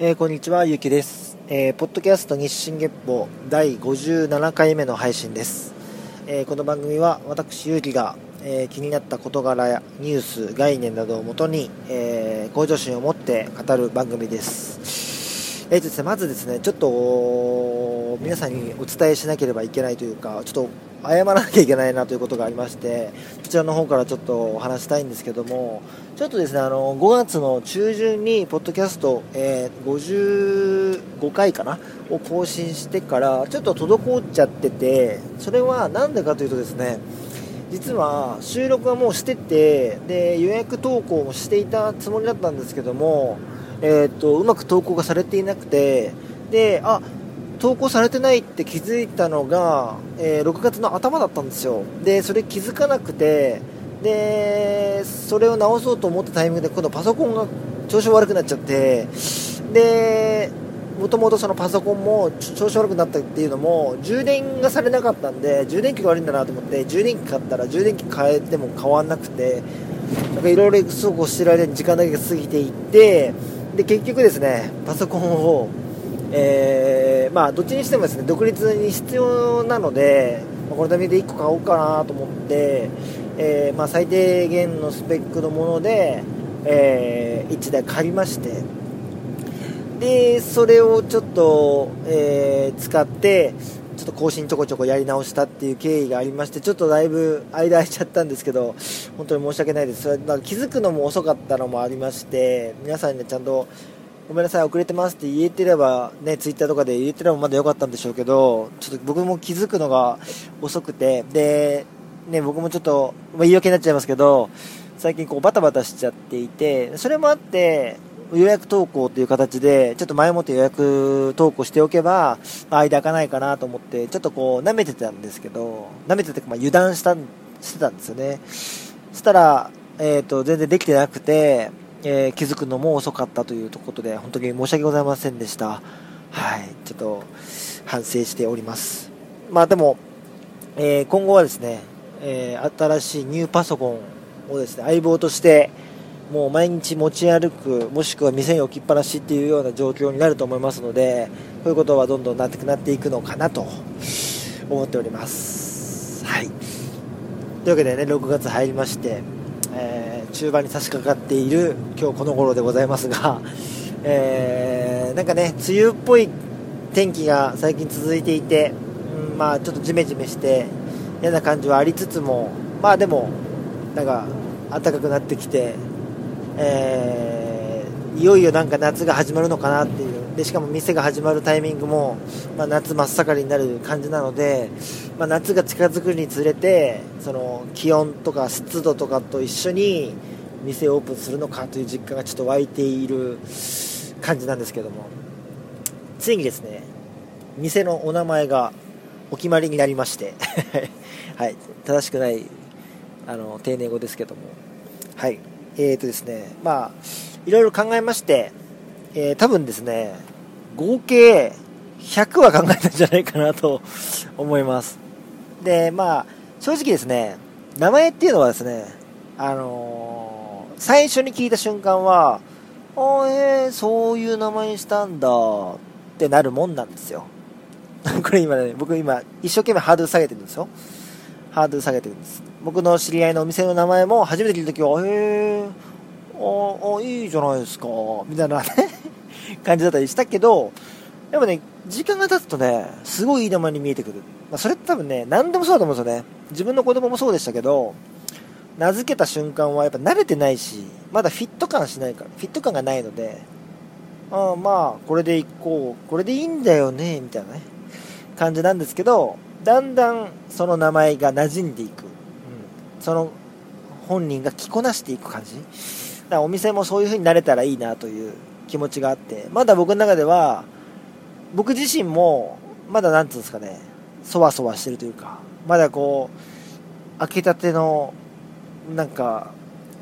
えー、こんにちは、ゆうきです。えー、ポッドキャスト日進月報第57回目の配信です。えー、この番組は私、ゆうきが、え気になった事柄やニュース、概念などをもとに、え向上心を持って語る番組です。えーとですね、まずですね、ちょっと皆さんにお伝えしなければいけないというか、ちょっと謝らなきゃいけないなということがありまして、こちらの方からちょっとお話したいんですけども、ちょっとですね、あの、5月の中旬に、ポッドキャスト、えー、55回かなを更新してから、ちょっと滞っちゃってて、それはなんでかというとですね、実は収録はもうしてて、で、予約投稿もしていたつもりだったんですけども、えー、っと、うまく投稿がされていなくて、で、あ、投稿されてないって気づいたのが、えー、6月の頭だったんですよ。でそれ気づかなくてでそれを直そうと思ったタイミングで今度パソコンが調子悪くなっちゃってでもともとそのパソコンも調子悪くなったっていうのも充電がされなかったんで充電器が悪いんだなと思って充電器買ったら充電器変えても変わんなくてなんかいろいろそうこうしてる間に時間だけが過ぎていってで結局ですねパソコンをえー、まあ、どっちにしてもですね独立に必要なので、まあ、このためで1個買おうかなと思って、えー、まあ、最低限のスペックのもので、えー、1台借りましてでそれをちょっと、え使ってちょっと更新ちょこちょこやり直したっていう経緯がありましてちょっとだいぶ間空いちゃったんですけど本当に申し訳ないです。それ気づくのも遅かったのもありまして皆さんに、ね、ちゃんとごめんなさい、遅れてますって言えてれば、ね、ツイッターとかで言えてればまだ良かったんでしょうけど、ちょっと僕も気づくのが遅くて、で、ね、僕もちょっと、まあ、言い訳になっちゃいますけど、最近こうバタバタしちゃっていて、それもあって、予約投稿という形で、ちょっと前もって予約投稿しておけば、間開かないかなと思って、ちょっとこう、舐めてたんですけど、舐めてて、まあ、油断した、してたんですよね。そしたら、えっ、ー、と、全然できてなくて、えー、気づくのも遅かったということで、本当に申し訳ございませんでした。はい、ちょっと反省しております。まあでも、えー、今後はですね、えー、新しいニューパソコンをですね、相棒として、もう毎日持ち歩く、もしくは店に置きっぱなしっていうような状況になると思いますので、こういうことはどんどんなってくなっていくのかなと思っております。はい。というわけでね、6月入りまして、中盤に差し掛かっている今日この頃でございますが、えー、なんかね、梅雨っぽい天気が最近続いていて、うん、まあちょっとジメジメして嫌な感じはありつつも、まあでも、なんか暖かくなってきて、えー、いよいよなんか夏が始まるのかなっていうでしかも店が始まるタイミングも、まあ、夏真っ盛りになる感じなので、まあ、夏が近づくにつれてその気温とか湿度とかと一緒に店をオープンするのかという実感がちょっと湧いている感じなんですけども。ついにですね店のお名前がお決まりになりまして。はい。正しくないあの丁寧語ですけども。はい。えーとですねまあいろいろ考えましてえー、多分ですね、合計100は考えたんじゃないかなと思います。で、まあ、正直ですね、名前っていうのはですね、あのー、最初に聞いた瞬間は、あえー、そういう名前にしたんだってなるもんなんですよ。これ今ね、僕今一生懸命ハードル下げてるんですよ。ハードル下げてるんです。僕の知り合いのお店の名前も初めて聞いた時は、へえああ、いいじゃないですか、みたいなね 感じだったりしたけど、でもね、時間が経つとね、すごいいい名前に見えてくる。まあ、それって多分ね、何でもそうだと思うんですよね。自分の子供もそうでしたけど、名付けた瞬間はやっぱ慣れてないし、まだフィット感しないから、フィット感がないので、あまあ、これでいこう、これでいいんだよね、みたいなね、感じなんですけど、だんだんその名前が馴染んでいく。うん、その本人が着こなしていく感じ。だからお店もそういう風になれたらいいなという気持ちがあって、まだ僕の中では、僕自身も、まだなんつうんですかね、そわそわしてるというか、まだこう、開けたての、なんか、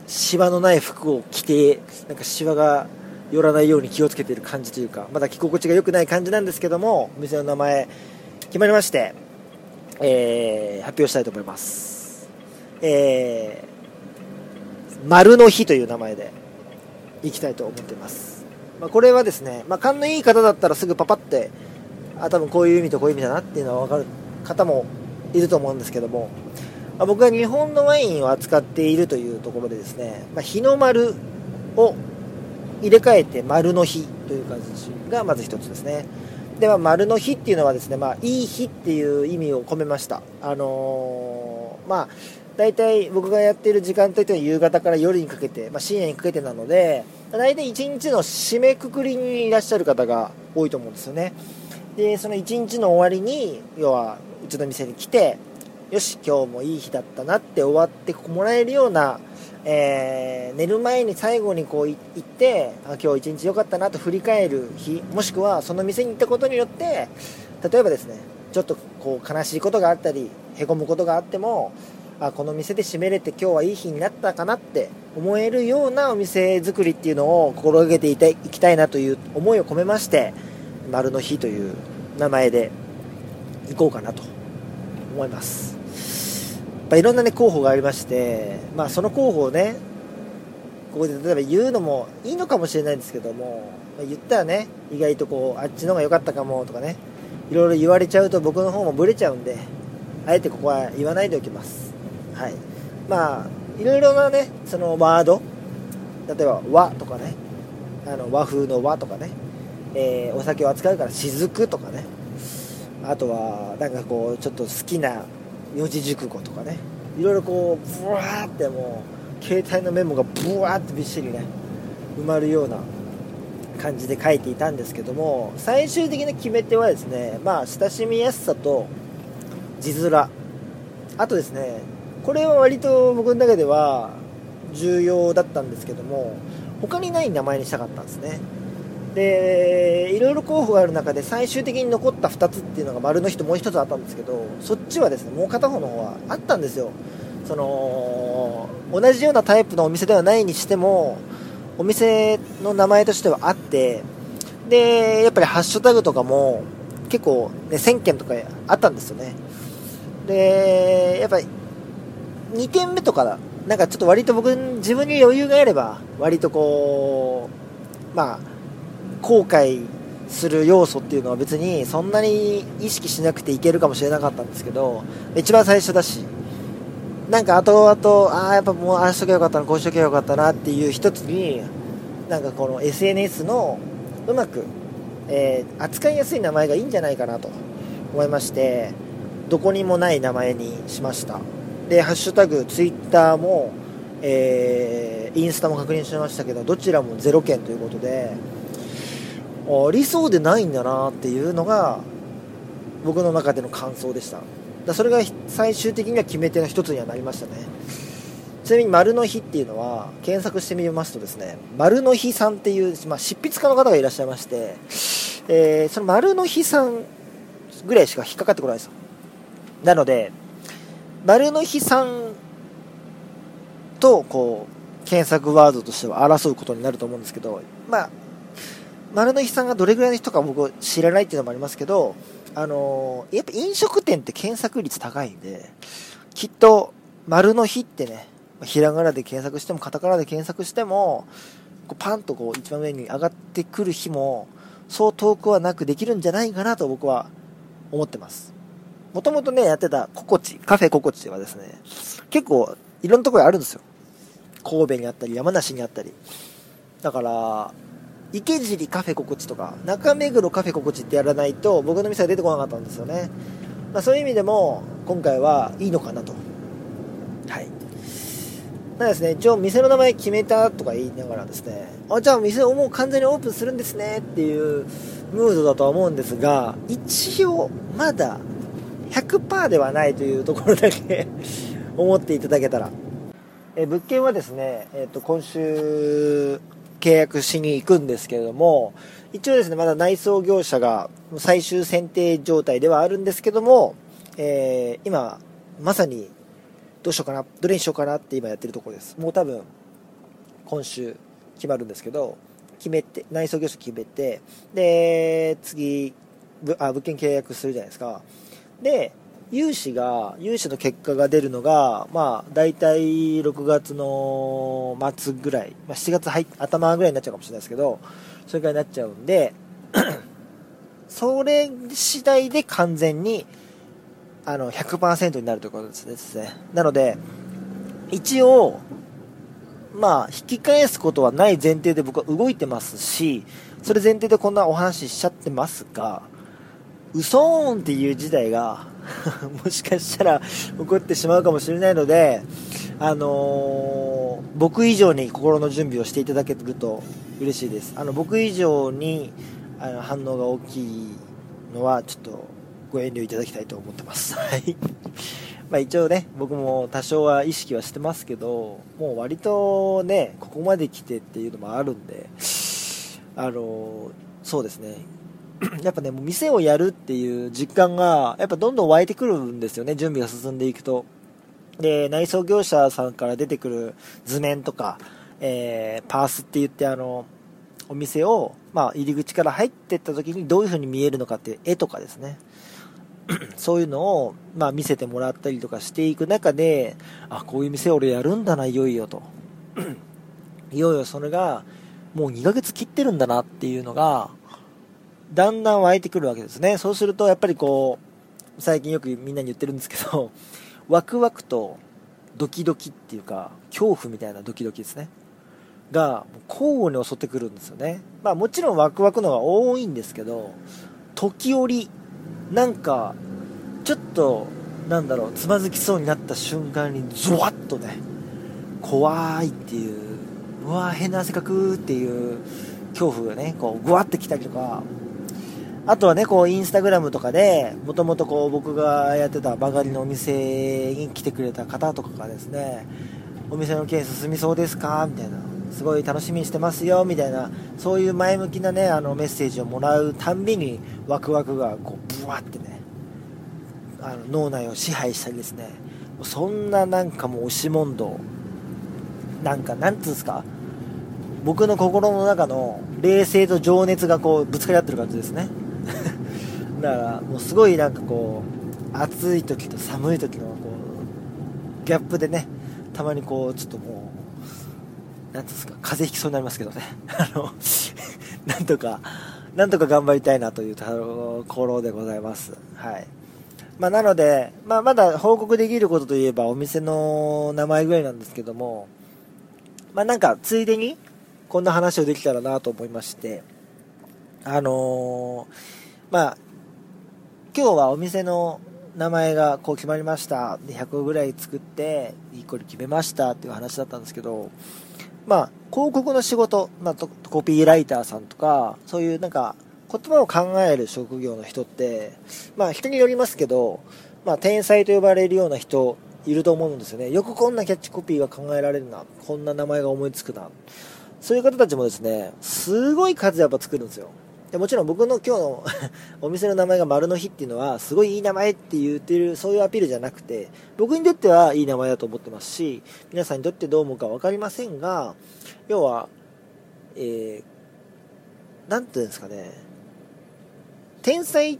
シワのない服を着て、なんかシワが寄らないように気をつけている感じというか、まだ着心地が良くない感じなんですけども、お店の名前、決まりまして、えー、発表したいと思います。えー、丸の日という名前でいきたいと思っています。まあ、これはですね、まあ、勘のいい方だったらすぐパパってあ多分こういう意味とこういう意味だなっていうのは分かる方もいると思うんですけども、まあ、僕は日本のワインを扱っているというところでですね、まあ、日の丸を入れ替えて丸の日という感じがまず一つですねでは丸の日っていうのはですね、まあ、いい日っていう意味を込めましたあのー、まあ大体僕がやっている時間帯というのは夕方から夜にかけて、まあ、深夜にかけてなので大体1日の締めくくりにいらっしゃる方が多いと思うんですよね。でその1日の終わりに要はうちの店に来てよし今日もいい日だったなって終わってもらえるような、えー、寝る前に最後にこう行ってあ今日一日良かったなと振り返る日もしくはその店に行ったことによって例えばですねちょっとこう悲しいことがあったりへこむことがあってもあこの店で閉めれて今日はいい日になったかなって思えるようなお店作りっていうのを心がけていたいきたいなという思いを込めまして丸の日という名前で行こうかなと思います。やっぱいろんなね候補がありましてまあその候補をねここで例えば言うのもいいのかもしれないんですけども、ま、言ったらね意外とこうあっちの方が良かったかもとかねいろいろ言われちゃうと僕の方もブレちゃうんであえてここは言わないでおきます。はい。まあいろいろなねそのワード例えば「和」とかねあの和風の「和」とかね、えー、お酒を扱うから「雫」とかね。あとはなんかこうちょっと好きな四字熟語とかね。いろいろこうブワーってもう携帯のメモがブワーってびっしりね埋まるような感じで書いていたんですけども最終的な決め手はですねまあ親しみやすさと字面。あとですねこれは割と僕の中では重要だったんですけども他にない名前にしたかったんですね。でいろいろ候補がある中で最終的に残った2つっていうのが丸の人もう1つあったんですけどそっちはですねもう片方の方はあったんですよ。その同じようなタイプのお店ではないにしてもお店の名前としてはあってでやっぱりハッシュタグとかも結構、ね、1000件とかあったんですよね。でやっぱり2点目とかだなんかちょっと割と僕自分に余裕があれば割とこうまあ後悔する要素っていうのは別にそんなに意識しなくていけるかもしれなかったんですけど一番最初だしなんか後々ああやっぱもうああしとけばよかったなこうしとけばよかったなっていう一つになんかこの SNS のうまく、えー、扱いやすい名前がいいんじゃないかなと思いましてどこにもない名前にしました。で、ハッシュタグ、ツイッターも、えー、インスタも確認しましたけど、どちらも0件ということで、ありそうでないんだなっていうのが、僕の中での感想でした。だそれが最終的には決め手の一つにはなりましたね。ちなみに、丸の日っていうのは、検索してみますとですね、丸の日さんっていう、まあ、執筆家の方がいらっしゃいまして、えー、その丸の日さんぐらいしか引っかかってこないですよ。なので、丸の日さんとこう検索ワードとしては争うことになると思うんですけど、まあ、丸の日さんがどれぐらいの人か僕知らないっていうのもありますけど、あのー、やっぱ飲食店って検索率高いんで、きっと丸の日ってね、ひらがなで検索しても、カタカナで検索しても、こうパンとこう一番上に上がってくる日も、そう遠くはなくできるんじゃないかなと僕は思ってます。もともとね、やってたココチ、カフェココチはですね、結構いろんなところにあるんですよ。神戸にあったり、山梨にあったり。だから、池尻カフェココチとか、中目黒カフェココチってやらないと、僕の店は出てこなかったんですよね。まあ、そういう意味でも、今回はいいのかなと。はい。なですね、一応店の名前決めたとか言いながらですね、あ、じゃあ店をもう完全にオープンするんですねっていうムードだとは思うんですが、一応まだ100%ではないというところだけ思っていただけたら。え物件はですね、えっ、と、今週契約しに行くんですけれども、一応ですね、まだ内装業者が最終選定状態ではあるんですけども、えー、今、まさにどうしようかな、どれにしようかなって今やってるところです。もう多分、今週決まるんですけど、決めて、内装業者決めて、で、次、あ物件契約するじゃないですか。で、融資が、融資の結果が出るのが、まあ、大体6月の末ぐらい、まあ、7月入頭ぐらいになっちゃうかもしれないですけど、それぐらいになっちゃうんで、それ次第で完全に、あの、100%になるということですね。なので、一応、まあ、引き返すことはない前提で僕は動いてますし、それ前提でこんなお話ししちゃってますが、嘘ーんっていう事態が もしかしたら起こってしまうかもしれないので、あのー、僕以上に心の準備をしていただけると嬉しいです。あの僕以上にあの反応が大きいのはちょっとご遠慮いただきたいと思ってます。はい。まあ一応ね、僕も多少は意識はしてますけど、もう割とね、ここまで来てっていうのもあるんで、あの、そうですね。やっぱね、もう店をやるっていう実感が、やっぱどんどん湧いてくるんですよね、準備が進んでいくと。で、内装業者さんから出てくる図面とか、えー、パースって言ってあの、お店を、まあ、入り口から入ってった時にどういう風に見えるのかっていう絵とかですね。そういうのを、まあ、見せてもらったりとかしていく中で、あ、こういう店俺やるんだな、いよいよと。いよいよそれが、もう2ヶ月切ってるんだなっていうのが、だんだん湧いてくるわけですね。そうすると、やっぱりこう、最近よくみんなに言ってるんですけど、ワクワクとドキドキっていうか、恐怖みたいなドキドキですね。が、交互に襲ってくるんですよね。まあもちろんワクワクのが多いんですけど、時折、なんか、ちょっと、なんだろう、つまずきそうになった瞬間に、ゾワッとね、怖いっていう、うわ変な汗かくっていう恐怖がね、こう、ぐわってきたりとか、あとはね、こう、インスタグラムとかで、もともとこう、僕がやってたバカリのお店に来てくれた方とかがですね、お店の件進みそうですか？みたいな。すごい楽しみにしてますよ、みたいな、そういう前向きなね、あの、メッセージをもらうたんびに、ワクワクが、こう、ブワってね、あの、脳内を支配したりですね、そんななんかもう押し問答、なんか、なんつうんですか、僕の心の中の冷静と情熱がこう、ぶつかり合ってる感じですね。だからもうすごいなんかこう暑い時と寒い時のこうギャップでねたまにこうちょっともう何ていうんですか風邪ひきそうになりますけどね。あの なんとかなんとか頑張りたいなというところでございます。はい。まあ、なので、まあ、まだ報告できることといえばお店の名前ぐらいなんですけども、まあ、なんかついでにこんな話をできたらなと思いましてあのー、まあ今日はお店の名前がこう決まりました。で100個ぐらい作って1個に決めましたっていう話だったんですけどまあ広告の仕事、まあ、コピーライターさんとかそういうなんか言葉を考える職業の人ってまあ人によりますけど、まあ、天才と呼ばれるような人いると思うんですよね。よくこんなキャッチコピーが考えられるな。こんな名前が思いつくな。そういう方たちもですねすごい数やっぱ作るんですよ。でもちろん僕の今日の お店の名前が丸の日っていうのはすごいいい名前って言ってるそういうアピールじゃなくて僕にとってはいい名前だと思ってますし皆さんにとってどう思うか分かりませんが要はえー、ていうんですかね天才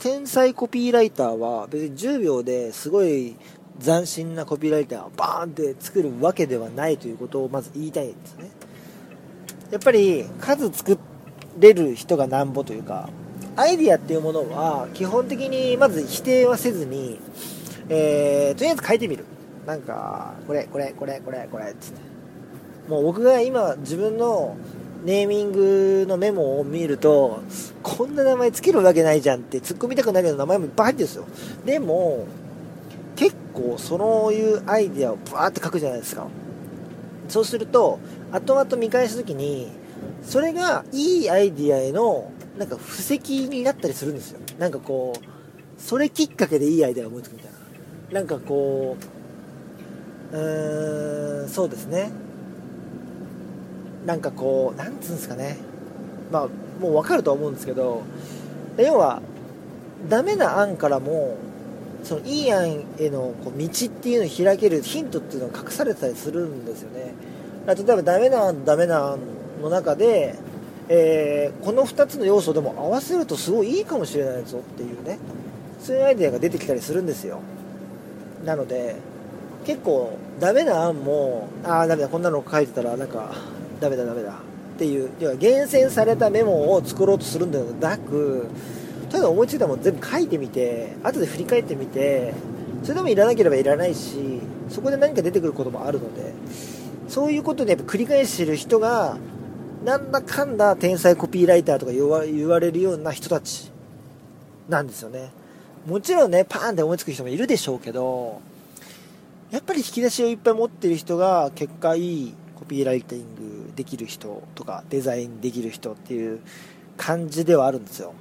天才コピーライターは別に10秒ですごい斬新なコピーライターをバーンって作るわけではないということをまず言いたいんですね。やっぱり数作ってれる人がなんぼというか、アイディアっていうものは、基本的にまず否定はせずに、えー、とりあえず書いてみる。なんか、これ、これ、これ、これ、これ、つって。もう僕が今、自分のネーミングのメモを見ると、こんな名前つけるわけないじゃんって突っ込みたくなるような名前もいっぱい入ってるんですよ。でも、結構そういうアイディアをバーって書くじゃないですか。そうすると、後々見返した時に、それがいいアイディアへのなんか布石になったりするんですよ。なんかこうそれきっかけでいいアイデアを思いつくみたいな。なんかこううーんそうですね。なんかこうなんつうんですかね。まあもう分かるとは思うんですけど要はダメな案からもそのいい案へのこう道っていうのを開けるヒントっていうのが隠されてたりするんですよね。例えばダメな案ダメな案の中で、えー、この2つの要素でも合わせるとすごいいいかもしれないぞっていうねそういうアイデアが出てきたりするんですよ。なので結構ダメな案もああダメだこんなの書いてたらなんかダメだダメだっていう要は厳選されたメモを作ろうとするんではなくただ思いついたもの全部書いてみて後で振り返ってみてそれでもいらなければいらないしそこで何か出てくることもあるのでそういうことでやっぱ繰り返してる人がなんだかんだ天才コピーライターとか言われるような人たちなんですよね。もちろんねパーンって思いつく人もいるでしょうけどやっぱり引き出しをいっぱい持ってる人が結果いいコピーライティングできる人とかデザインできる人っていう感じではあるんですよ。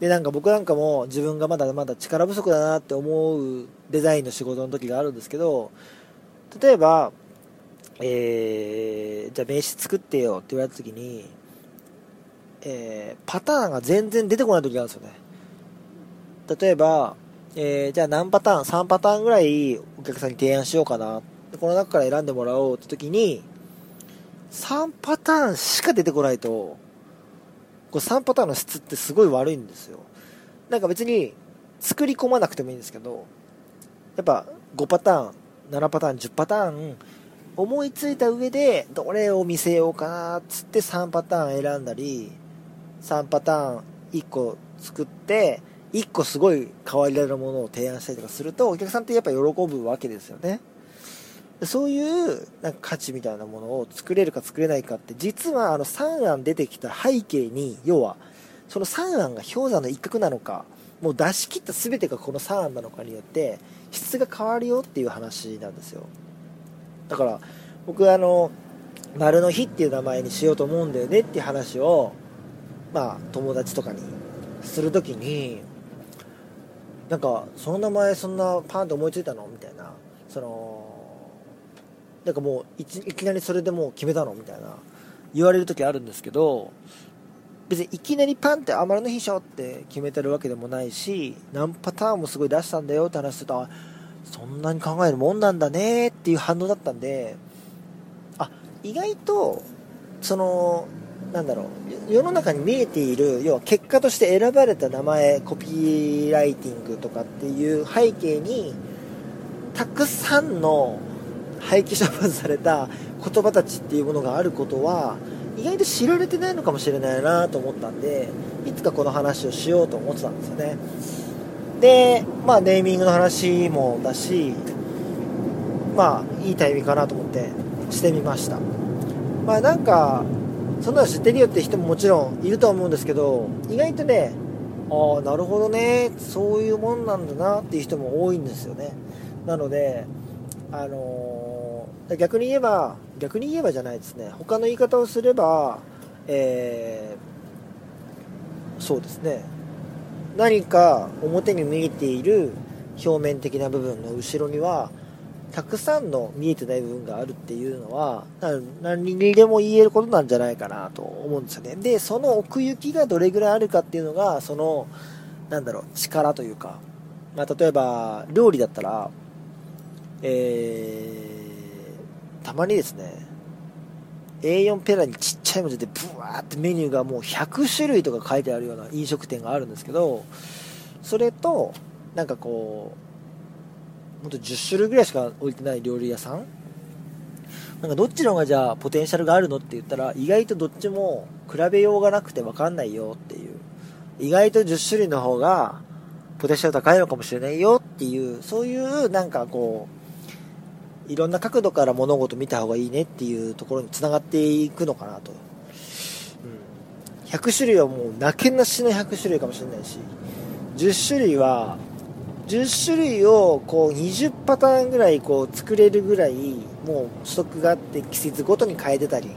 でなんか僕なんかも自分がまだまだ力不足だなって思うデザインの仕事の時があるんですけど例えばえー、じゃあ名刺作ってよって言われた時に、えー、パターンが全然出てこない時があるんですよね。例えば、えー、じゃあ何パターン3パターンぐらいお客さんに提案しようかな。この中から選んでもらおうって時に3パターンしか出てこないとこう3パターンの質ってすごい悪いんですよ。なんか別に作り込まなくてもいいんですけどやっぱ5パターン7パターン10パターン思いついた上でどれを見せようかなっつって3パターン選んだり3パターン1個作って1個すごい変わりあるものを提案したりとかするとお客さんってやっぱ喜ぶわけですよね。そういうなんか価値みたいなものを作れるか作れないかって実はあの3案出てきた背景に要はその3案が氷山の一角なのかもう出し切った全てがこの3案なのかによって質が変わるよっていう話なんですよ。だから僕はあの丸の日っていう名前にしようと思うんだよねっていう話をまあ友達とかにする時になんかその名前そんなパンと思いついたの？みたいな。そのなんかもういきなりそれでもう決めたの？みたいな。言われる時あるんですけど別にいきなりパンってあ丸の日しょ？って決めてるわけでもないし何パターンもすごい出したんだよって話するとそんなに考えるもんなんだねっていう反応だったんであ意外とそのなんだろう世の中に見えている要は結果として選ばれた名前コピーライティングとかっていう背景にたくさんの廃棄処分された言葉たちっていうものがあることは意外と知られてないのかもしれないなと思ったんでいつかこの話をしようと思ってたんですよね。で、まあ、ネーミングの話もだし、まあ、いいタイミングかなと思ってしてみました。まあ、なんか、そんなの知ってるよって人ももちろんいるとは思うんですけど、意外とね、ああ、なるほどね、そういうもんなんだなっていう人も多いんですよね。なので、あのー、逆に言えば、逆に言えばじゃないですね、他の言い方をすれば、えー、そうですね、何か表に見えている表面的な部分の後ろにはたくさんの見えてない部分があるっていうのは何にでも言えることなんじゃないかなと思うんですよね。でその奥行きがどれぐらいあるかっていうのがそのなんだろう力というか、まあ、例えば料理だったらえー、たまにですね A4 ペラにちっちゃい文字でブワーってメニューがもう100種類とか書いてあるような飲食店があるんですけどそれとなんかこうほんと10種類ぐらいしか置いてない料理屋さん。なんかどっちの方がじゃあポテンシャルがあるのって言ったら意外とどっちも比べようがなくて分かんないよっていう。意外と10種類の方がポテンシャル高いのかもしれないよっていうそういうなんかこういろんな角度から物事見た方がいいねっていうところにつながっていくのかなと、うん、100種類はもうなけなしの100種類かもしれないし10種類は10種類をこう20パターンぐらいこう作れるぐらいもうストックがあって季節ごとに変えてたり、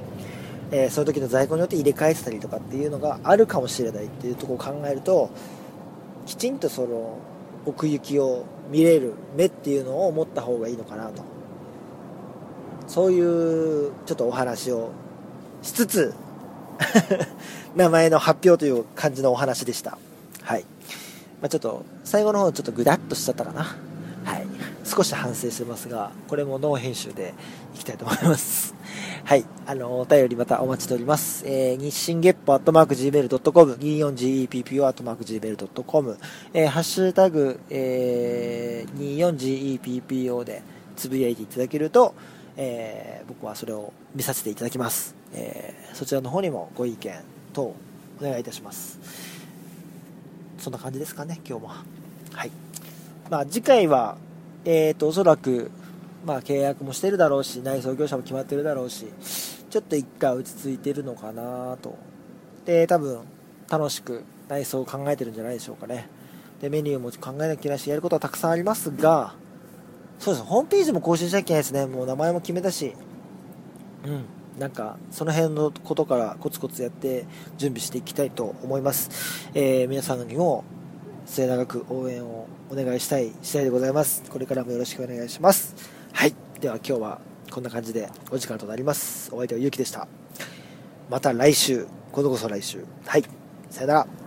えー、その時の在庫によって入れ替えてたりとかっていうのがあるかもしれないっていうとこを考えるときちんとその奥行きを見れる目っていうのを持った方がいいのかなと。そういうちょっとお話をしつつ 名前の発表という感じのお話でした。はい。まあ、ちょっと、最後の方ちょっとグダッとしちゃったかな。はい。少し反省してますが、これもノー編集でいきたいと思います。はい。あの、お便りまたお待ちしております。えー、日進月歩アットマーク Gmail.com、24GEPPO アットマーク Gmail.com、えー、ハッシュタグ、えー、24GEPPO でつぶやいていただけると、えー、僕はそれを見させていただきます。えー、そちらの方にもご意見等お願いいたします。そんな感じですかね、今日も。はい。まあ、次回は、えっ、ー、と、おそらく、まあ、契約もしてるだろうし、内装業者も決まってるだろうし、ちょっと一回落ち着いてるのかなと。で、多分、楽しく内装を考えてるんじゃないでしょうかね。で、メニューも考えなきゃいけないし、やることはたくさんありますが、そうです、ホームページも更新しなきゃいけないですね。もう名前も決めたし、うん。なんか、その辺のことからコツコツやって準備していきたいと思います。えー、皆さんにも末永く応援をお願いしたい次第でございます。これからもよろしくお願いします。はい。では今日はこんな感じでお時間となります。お相手はゆうきでした。また来週、今度こそ来週。はい。さよなら。